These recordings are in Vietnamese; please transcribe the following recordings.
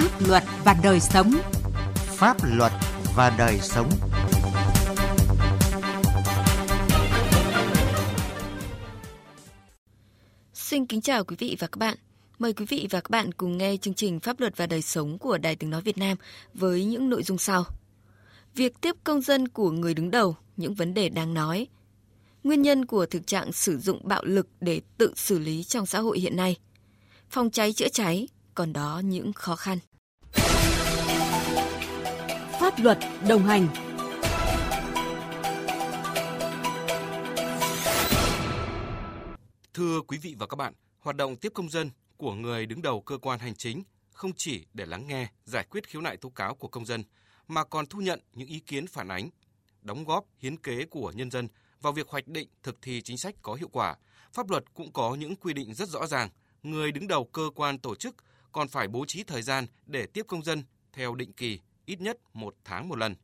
Pháp luật và đời sống. Pháp luật và đời sống. Xin kính chào quý vị và các bạn. Mời quý vị và các bạn cùng nghe chương trình Pháp luật và đời sống của Đài Tiếng Nói Việt Nam với những nội dung sau. Việc tiếp công dân của người đứng đầu, những vấn đề đáng nói. Nguyên nhân của thực trạng sử dụng bạo lực để tự xử lý trong xã hội hiện nay. Phòng cháy chữa cháy, còn đó những khó khăn. Pháp luật đồng hành Thưa quý vị và các bạn, hoạt động tiếp công dân của người đứng đầu cơ quan hành chính không chỉ để lắng nghe, giải quyết khiếu nại tố cáo của công dân, mà còn thu nhận những ý kiến phản ánh, đóng góp hiến kế của nhân dân vào việc hoạch định thực thi chính sách có hiệu quả. Pháp luật cũng có những quy định rất rõ ràng, người đứng đầu cơ quan tổ chức còn phải bố trí thời gian để tiếp công dân theo định kỳ, ít nhất một tháng một lần.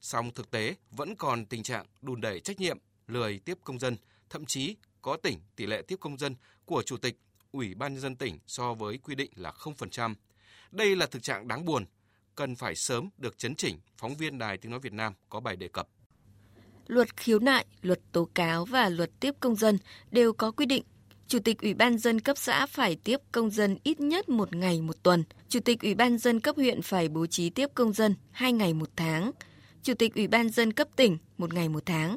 Song thực tế vẫn còn tình trạng đùn đẩy trách nhiệm, lười tiếp công dân, thậm chí có tỉnh tỷ lệ tiếp công dân của chủ tịch Ủy ban nhân dân tỉnh so với quy định là 0%. Đây là thực trạng đáng buồn, cần phải sớm được chấn chỉnh, phóng viên Đài Tiếng Nói Việt Nam có bài đề cập. Luật khiếu nại, luật tố cáo và luật tiếp công dân đều có quy định Chủ tịch Ủy ban dân cấp xã phải tiếp công dân ít nhất một ngày một tuần. Chủ tịch Ủy ban dân cấp huyện phải bố trí tiếp công dân hai ngày một tháng. Chủ tịch Ủy ban dân cấp tỉnh một ngày một tháng.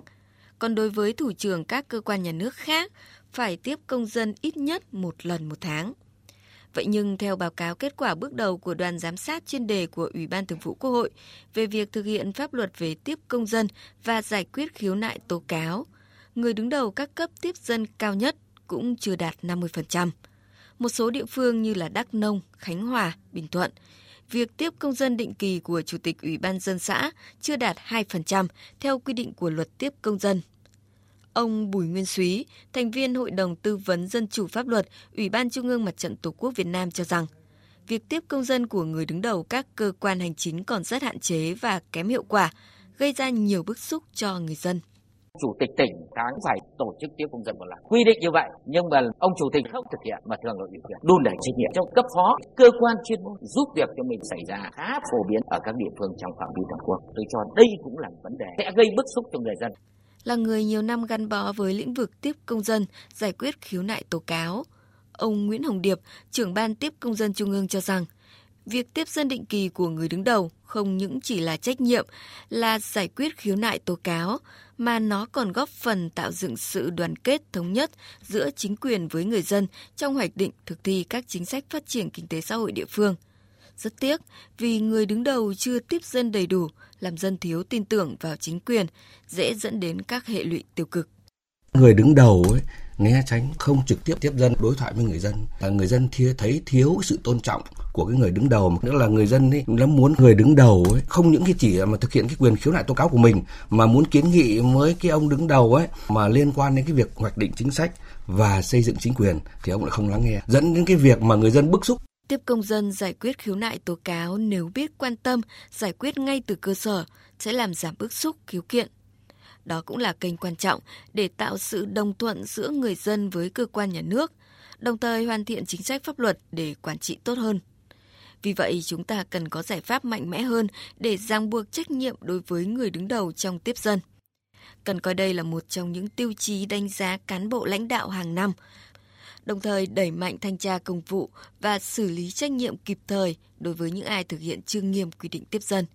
Còn đối với thủ trưởng các cơ quan nhà nước khác phải tiếp công dân ít nhất một lần một tháng. Vậy nhưng theo báo cáo kết quả bước đầu của đoàn giám sát chuyên đề của Ủy ban Thường vụ Quốc hội về việc thực hiện pháp luật về tiếp công dân và giải quyết khiếu nại tố cáo, người đứng đầu các cấp tiếp dân cao nhất cũng chưa đạt 50%. Một số địa phương như là Đắk Nông, Khánh Hòa, Bình Thuận, việc tiếp công dân định kỳ của Chủ tịch Ủy ban dân xã chưa đạt 2% theo quy định của luật tiếp công dân. Ông Bùi Nguyên Súy, thành viên Hội đồng Tư vấn Dân chủ Pháp luật, Ủy ban Trung ương Mặt trận Tổ quốc Việt Nam cho rằng, việc tiếp công dân của người đứng đầu các cơ quan hành chính còn rất hạn chế và kém hiệu quả, gây ra nhiều bức xúc cho người dân chủ tịch tỉnh đáng phải tổ chức tiếp công dân một lần quy định như vậy, nhưng mà ông chủ tịch không thực hiện, mà thường là ủy quyền đun đẩy trách nhiệm trong cấp phó, cơ quan chuyên môn giúp việc cho mình xảy ra khá phổ biến ở các địa phương trong phạm vi toàn quốc. Tôi cho đây cũng là vấn đề sẽ gây bức xúc cho người dân. Là người nhiều năm gắn bó với lĩnh vực tiếp công dân, giải quyết khiếu nại tố cáo. Ông Nguyễn Hồng Điệp, trưởng ban tiếp công dân trung ương cho rằng việc tiếp dân định kỳ của người đứng đầu không những chỉ là trách nhiệm là giải quyết khiếu nại tố cáo mà nó còn góp phần tạo dựng sự đoàn kết thống nhất giữa chính quyền với người dân trong hoạch định thực thi các chính sách phát triển kinh tế xã hội địa phương. Rất tiếc vì người đứng đầu chưa tiếp dân đầy đủ, làm dân thiếu tin tưởng vào chính quyền, dễ dẫn đến các hệ lụy tiêu cực. Người đứng đầu ấy, né tránh, không trực tiếp tiếp dân, đối thoại với người dân. Là người dân thia thấy thiếu sự tôn trọng của cái người đứng đầu, mà nữa là người dân ấy, nó muốn người đứng đầu ấy, không những cái chỉ mà thực hiện cái quyền khiếu nại tố cáo của mình, mà muốn kiến nghị với cái ông đứng đầu ấy, mà liên quan đến cái việc hoạch định chính sách và xây dựng chính quyền, thì ông lại không lắng nghe. Dẫn đến cái việc mà người dân bức xúc. Tiếp công dân giải quyết khiếu nại tố cáo nếu biết quan tâm, giải quyết ngay từ cơ sở, sẽ làm giảm bức xúc khiếu kiện đó cũng là kênh quan trọng để tạo sự đồng thuận giữa người dân với cơ quan nhà nước, đồng thời hoàn thiện chính sách pháp luật để quản trị tốt hơn. Vì vậy, chúng ta cần có giải pháp mạnh mẽ hơn để ràng buộc trách nhiệm đối với người đứng đầu trong tiếp dân. Cần coi đây là một trong những tiêu chí đánh giá cán bộ lãnh đạo hàng năm, đồng thời đẩy mạnh thanh tra công vụ và xử lý trách nhiệm kịp thời đối với những ai thực hiện chưa nghiêm quy định tiếp dân.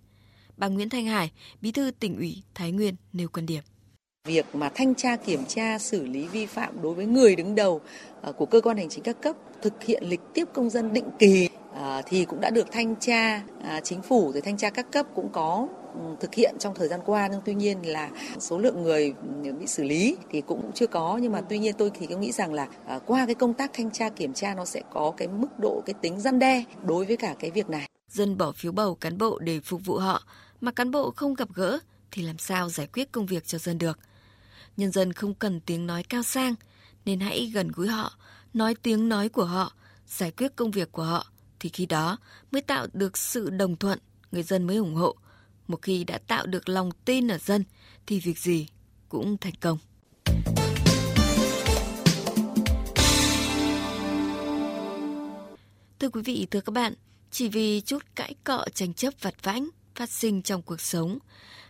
Bà Nguyễn Thanh Hải, Bí thư tỉnh ủy Thái Nguyên nêu quan điểm. Việc mà thanh tra kiểm tra xử lý vi phạm đối với người đứng đầu ờ, của cơ quan hành chính các cấp thực hiện lịch tiếp công dân định kỳ ờ, thì cũng đã được thanh tra à, chính phủ rồi thanh tra các cấp cũng có ừ, thực hiện trong thời gian qua. Nhưng tuy nhiên là số lượng người ừ, bị xử lý thì cũng chưa có. Nhưng mà tuy nhiên tôi thì tôi nghĩ rằng là à, qua cái công tác thanh tra kiểm tra nó sẽ có cái mức độ cái tính răn đe đối với cả cái việc này. Dân bỏ phiếu bầu cán bộ để phục vụ họ mà cán bộ không gặp gỡ thì làm sao giải quyết công việc cho dân được. Nhân dân không cần tiếng nói cao sang, nên hãy gần gũi họ, nói tiếng nói của họ, giải quyết công việc của họ, thì khi đó mới tạo được sự đồng thuận, người dân mới ủng hộ. Một khi đã tạo được lòng tin ở dân, thì việc gì cũng thành công. Thưa quý vị, thưa các bạn, chỉ vì chút cãi cọ tranh chấp vặt vãnh phát sinh trong cuộc sống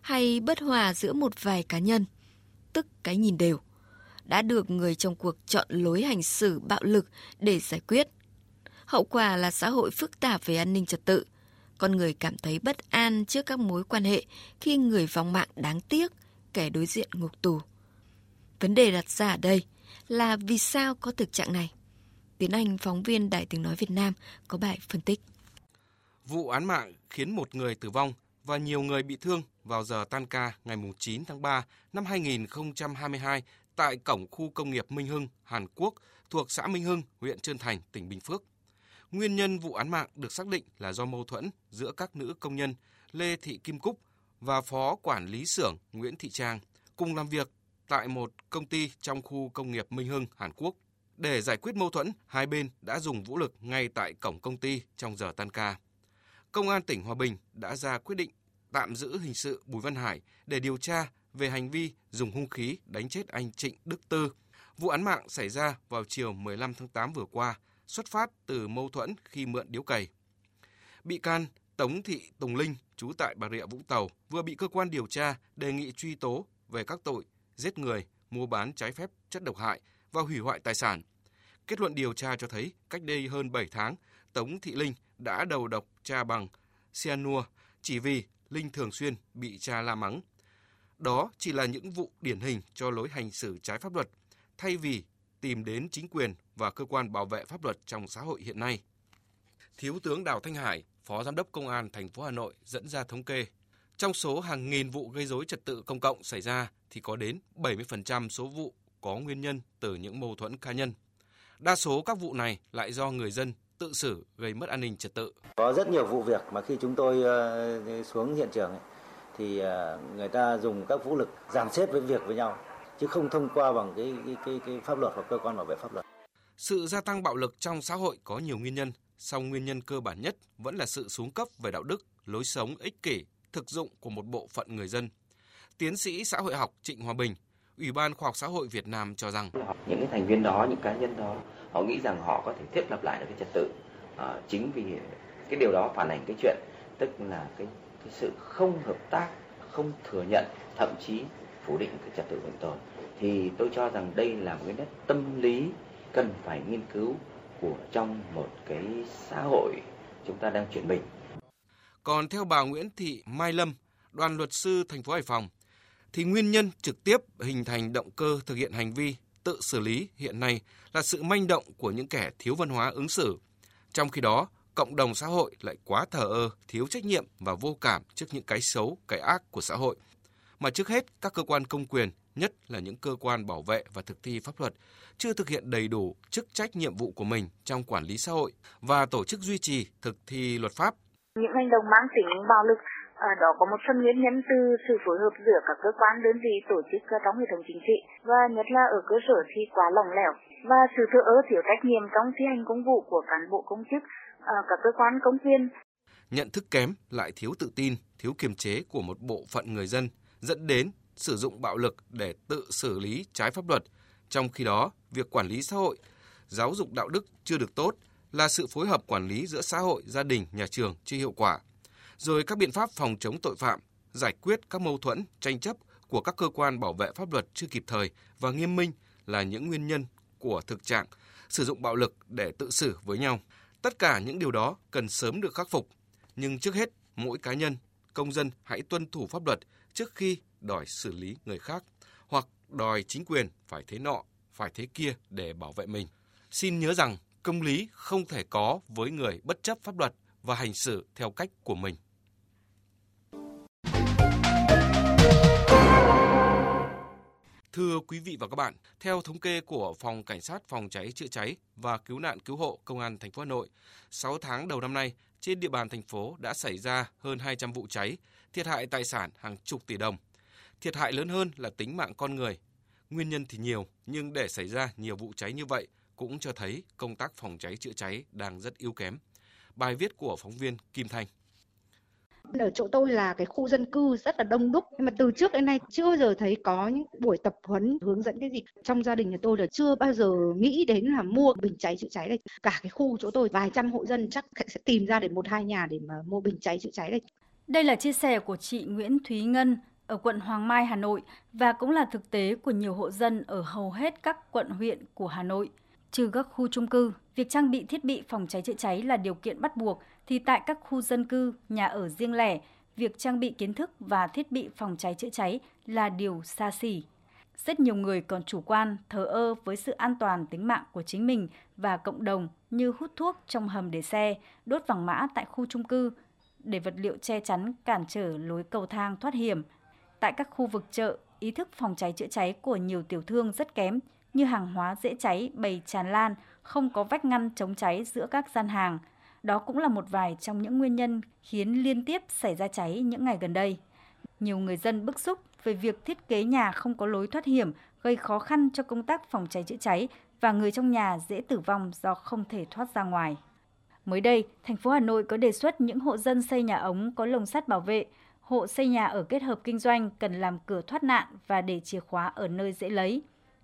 hay bất hòa giữa một vài cá nhân, tức cái nhìn đều, đã được người trong cuộc chọn lối hành xử bạo lực để giải quyết. Hậu quả là xã hội phức tạp về an ninh trật tự, con người cảm thấy bất an trước các mối quan hệ khi người vong mạng đáng tiếc, kẻ đối diện ngục tù. Vấn đề đặt ra ở đây là vì sao có thực trạng này? Tiến Anh, phóng viên Đài tiếng nói Việt Nam, có bài phân tích. Vụ án mạng khiến một người tử vong và nhiều người bị thương vào giờ tan ca ngày 9 tháng 3 năm 2022 tại cổng khu công nghiệp Minh Hưng, Hàn Quốc thuộc xã Minh Hưng, huyện Trơn Thành, tỉnh Bình Phước. Nguyên nhân vụ án mạng được xác định là do mâu thuẫn giữa các nữ công nhân Lê Thị Kim Cúc và phó quản lý xưởng Nguyễn Thị Trang cùng làm việc tại một công ty trong khu công nghiệp Minh Hưng, Hàn Quốc. Để giải quyết mâu thuẫn, hai bên đã dùng vũ lực ngay tại cổng công ty trong giờ tan ca. Công an tỉnh Hòa Bình đã ra quyết định tạm giữ hình sự Bùi Văn Hải để điều tra về hành vi dùng hung khí đánh chết anh Trịnh Đức Tư. Vụ án mạng xảy ra vào chiều 15 tháng 8 vừa qua, xuất phát từ mâu thuẫn khi mượn điếu cày. Bị can Tống Thị Tùng Linh, trú tại Bà Rịa Vũng Tàu, vừa bị cơ quan điều tra đề nghị truy tố về các tội giết người, mua bán trái phép chất độc hại và hủy hoại tài sản. Kết luận điều tra cho thấy, cách đây hơn 7 tháng, Tống Thị Linh đã đầu độc cha bằng cyanua chỉ vì Linh thường xuyên bị cha la mắng. Đó chỉ là những vụ điển hình cho lối hành xử trái pháp luật, thay vì tìm đến chính quyền và cơ quan bảo vệ pháp luật trong xã hội hiện nay. Thiếu tướng Đào Thanh Hải, Phó Giám đốc Công an thành phố Hà Nội dẫn ra thống kê, trong số hàng nghìn vụ gây dối trật tự công cộng xảy ra thì có đến 70% số vụ có nguyên nhân từ những mâu thuẫn cá nhân. Đa số các vụ này lại do người dân tự xử gây mất an ninh trật tự. Có rất nhiều vụ việc mà khi chúng tôi ờ, xuống hiện trường thì ờ, người ta dùng các vũ lực dàn xếp với việc với nhau chứ không thông qua bằng cái cái cái, cái pháp luật hoặc cơ quan bảo vệ pháp luật. Sự gia tăng bạo lực trong xã hội có nhiều nguyên nhân, song nguyên nhân cơ bản nhất vẫn là sự xuống cấp về đạo đức, lối sống ích kỷ, thực dụng của một bộ phận người dân. Tiến sĩ xã hội học Trịnh Hòa Bình, Ủy ban Khoa học Xã hội Việt Nam cho rằng những cái thành viên đó, những cá nhân đó, họ nghĩ rằng họ có thể thiết lập lại được cái trật tự. À, chính vì cái điều đó phản ảnh cái chuyện tức là cái, cái sự không hợp tác, không thừa nhận, thậm chí phủ định cái trật tự vẹn tồn. Thì tôi cho rằng đây là một cái nét tâm lý cần phải nghiên cứu của trong một cái xã hội chúng ta đang chuyển mình. Còn theo bà Nguyễn Thị Mai Lâm, đoàn luật sư thành phố Hải Phòng, thì nguyên nhân trực tiếp hình thành động cơ thực hiện hành vi tự xử lý hiện nay là sự manh động của những kẻ thiếu văn hóa ứng xử. Trong khi đó, cộng đồng xã hội lại quá thờ ơ, thiếu trách nhiệm và vô cảm trước những cái xấu, cái ác của xã hội. Mà trước hết, các cơ quan công quyền, nhất là những cơ quan bảo vệ và thực thi pháp luật, chưa thực hiện đầy đủ chức trách nhiệm vụ của mình trong quản lý xã hội và tổ chức duy trì thực thi luật pháp. Những hành động mang tính bạo lực À, đó có một phần nguyên nhân từ sự phối hợp giữa các cơ quan đơn vị tổ chức trong hệ thống chính trị và nhất là ở cơ sở thì quá lỏng lẻo và sự thưa ơ thiếu trách nhiệm trong thi hành công vụ của cán bộ công chức, à, các cơ quan công quyền. Nhận thức kém lại thiếu tự tin, thiếu kiềm chế của một bộ phận người dân dẫn đến sử dụng bạo lực để tự xử lý trái pháp luật. Trong khi đó, việc quản lý xã hội, giáo dục đạo đức chưa được tốt là sự phối hợp quản lý giữa xã hội, gia đình, nhà trường chưa hiệu quả rồi các biện pháp phòng chống tội phạm, giải quyết các mâu thuẫn, tranh chấp của các cơ quan bảo vệ pháp luật chưa kịp thời và nghiêm minh là những nguyên nhân của thực trạng sử dụng bạo lực để tự xử với nhau. Tất cả những điều đó cần sớm được khắc phục, nhưng trước hết mỗi cá nhân, công dân hãy tuân thủ pháp luật trước khi đòi xử lý người khác hoặc đòi chính quyền phải thế nọ, phải thế kia để bảo vệ mình. Xin nhớ rằng công lý không thể có với người bất chấp pháp luật và hành xử theo cách của mình. Thưa quý vị và các bạn, theo thống kê của Phòng Cảnh sát Phòng cháy chữa cháy và Cứu nạn Cứu hộ Công an thành phố Hà Nội, 6 tháng đầu năm nay, trên địa bàn thành phố đã xảy ra hơn 200 vụ cháy, thiệt hại tài sản hàng chục tỷ đồng. Thiệt hại lớn hơn là tính mạng con người. Nguyên nhân thì nhiều, nhưng để xảy ra nhiều vụ cháy như vậy cũng cho thấy công tác phòng cháy chữa cháy đang rất yếu kém. Bài viết của phóng viên Kim Thanh ở chỗ tôi là cái khu dân cư rất là đông đúc, nhưng mà từ trước đến nay chưa bao giờ thấy có những buổi tập huấn hướng dẫn cái gì. Trong gia đình nhà tôi là chưa bao giờ nghĩ đến là mua bình cháy chữa cháy đây. Cả cái khu chỗ tôi vài trăm hộ dân chắc sẽ tìm ra để một hai nhà để mà mua bình cháy chữa cháy đây. Đây là chia sẻ của chị Nguyễn Thúy Ngân ở quận Hoàng Mai, Hà Nội và cũng là thực tế của nhiều hộ dân ở hầu hết các quận huyện của Hà Nội. Trừ các khu trung cư, việc trang bị thiết bị phòng cháy chữa cháy là điều kiện bắt buộc thì tại các khu dân cư, nhà ở riêng lẻ, việc trang bị kiến thức và thiết bị phòng cháy chữa cháy là điều xa xỉ. Rất nhiều người còn chủ quan, thờ ơ với sự an toàn tính mạng của chính mình và cộng đồng như hút thuốc trong hầm để xe, đốt vàng mã tại khu trung cư để vật liệu che chắn cản trở lối cầu thang thoát hiểm. Tại các khu vực chợ, ý thức phòng cháy chữa cháy của nhiều tiểu thương rất kém, như hàng hóa dễ cháy bày tràn lan, không có vách ngăn chống cháy giữa các gian hàng. Đó cũng là một vài trong những nguyên nhân khiến liên tiếp xảy ra cháy những ngày gần đây. Nhiều người dân bức xúc về việc thiết kế nhà không có lối thoát hiểm gây khó khăn cho công tác phòng cháy chữa cháy và người trong nhà dễ tử vong do không thể thoát ra ngoài. Mới đây, thành phố Hà Nội có đề xuất những hộ dân xây nhà ống có lồng sắt bảo vệ, hộ xây nhà ở kết hợp kinh doanh cần làm cửa thoát nạn và để chìa khóa ở nơi dễ lấy.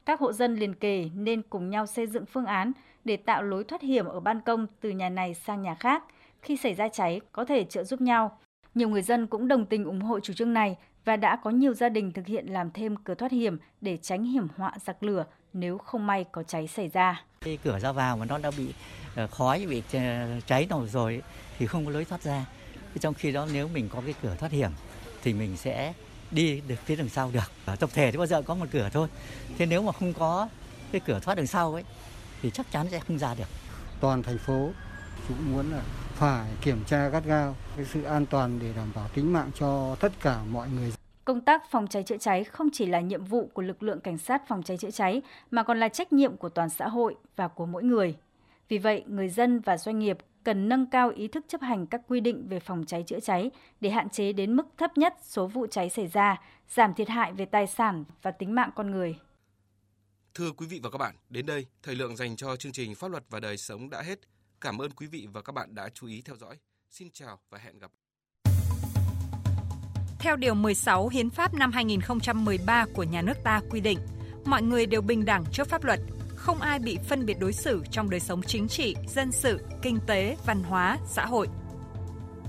Các hộ dân liền kề nên cùng nhau xây dựng phương án để tạo lối thoát hiểm ở ban công từ nhà này sang nhà khác. Khi xảy ra cháy, có thể trợ giúp nhau. Nhiều người dân cũng đồng tình ủng hộ chủ trương này và đã có nhiều gia đình thực hiện làm thêm cửa thoát hiểm để tránh hiểm họa giặc lửa nếu không may có cháy xảy ra. Cái cửa ra vào mà nó đã bị ờ, khói, bị ờ, cháy nổ rồi thì không có lối thoát ra. Trong khi đó nếu mình có cái cửa thoát hiểm thì mình sẽ đi được phía đằng sau được. Ở tập thể thì bao giờ có một cửa thôi. Thế nếu mà không có cái cửa thoát đằng sau ấy thì chắc chắn sẽ không ra được. Toàn thành phố cũng muốn là phải kiểm tra gắt gao cái sự an toàn để đảm bảo tính mạng cho tất cả mọi người. Công tác phòng cháy chữa cháy không chỉ là nhiệm vụ của lực lượng cảnh sát phòng cháy chữa cháy mà còn là trách nhiệm của toàn xã hội và của mỗi người. Vì vậy, người dân và doanh nghiệp cần nâng cao ý thức chấp hành các quy định về phòng cháy chữa cháy để hạn chế đến mức thấp nhất số vụ cháy xảy ra, giảm thiệt hại về tài sản và tính mạng con người. Thưa quý vị và các bạn, đến đây, thời lượng dành cho chương trình Pháp luật và đời sống đã hết. Cảm ơn quý vị và các bạn đã chú ý theo dõi. Xin chào và hẹn gặp. Theo Điều 16 Hiến pháp năm 2013 của nhà nước ta quy định, mọi người đều bình đẳng trước pháp luật, không ai bị phân biệt đối xử trong đời sống chính trị, dân sự, kinh tế, văn hóa, xã hội.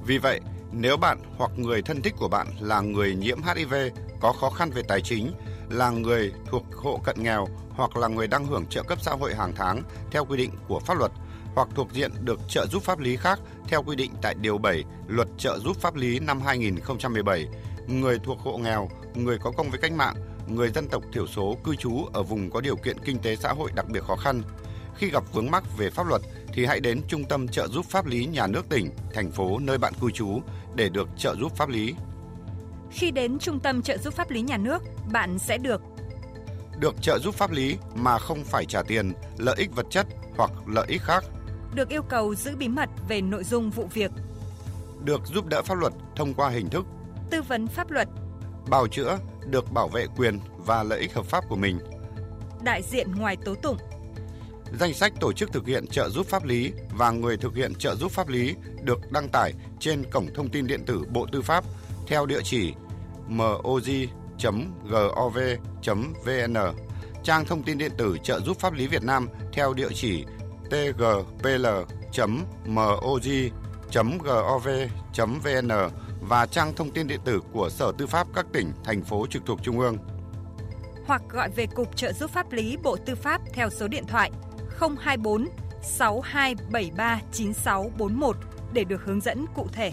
Vì vậy, nếu bạn hoặc người thân thích của bạn là người nhiễm HIV, có khó khăn về tài chính, là người thuộc hộ cận nghèo hoặc là người đang hưởng trợ cấp xã hội hàng tháng theo quy định của pháp luật hoặc thuộc diện được trợ giúp pháp lý khác theo quy định tại Điều 7 Luật trợ giúp pháp lý năm 2017, người thuộc hộ nghèo, người có công với cách mạng, người dân tộc thiểu số cư trú ở vùng có điều kiện kinh tế xã hội đặc biệt khó khăn. Khi gặp vướng mắc về pháp luật thì hãy đến Trung tâm trợ giúp pháp lý nhà nước tỉnh, thành phố nơi bạn cư trú để được trợ giúp pháp lý. Khi đến Trung tâm trợ giúp pháp lý nhà nước, bạn sẽ được được trợ giúp pháp lý mà không phải trả tiền, lợi ích vật chất hoặc lợi ích khác. Được yêu cầu giữ bí mật về nội dung vụ việc. Được giúp đỡ pháp luật thông qua hình thức tư vấn pháp luật, bào chữa, được bảo vệ quyền và lợi ích hợp pháp của mình. Đại diện ngoài tố tụng. Danh sách tổ chức thực hiện trợ giúp pháp lý và người thực hiện trợ giúp pháp lý được đăng tải trên cổng thông tin điện tử Bộ Tư pháp theo địa chỉ moj.gov.vn, trang thông tin điện tử trợ giúp pháp lý Việt Nam theo địa chỉ tgpl.moj.gov.vn và trang thông tin điện tử của Sở Tư pháp các tỉnh, thành phố trực thuộc Trung ương. Hoặc gọi về Cục Trợ giúp pháp lý Bộ Tư pháp theo số điện thoại 024 6273 9641 để được hướng dẫn cụ thể.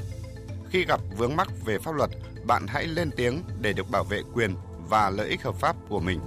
Khi gặp vướng mắc về pháp luật, bạn hãy lên tiếng để được bảo vệ quyền và lợi ích hợp pháp của mình.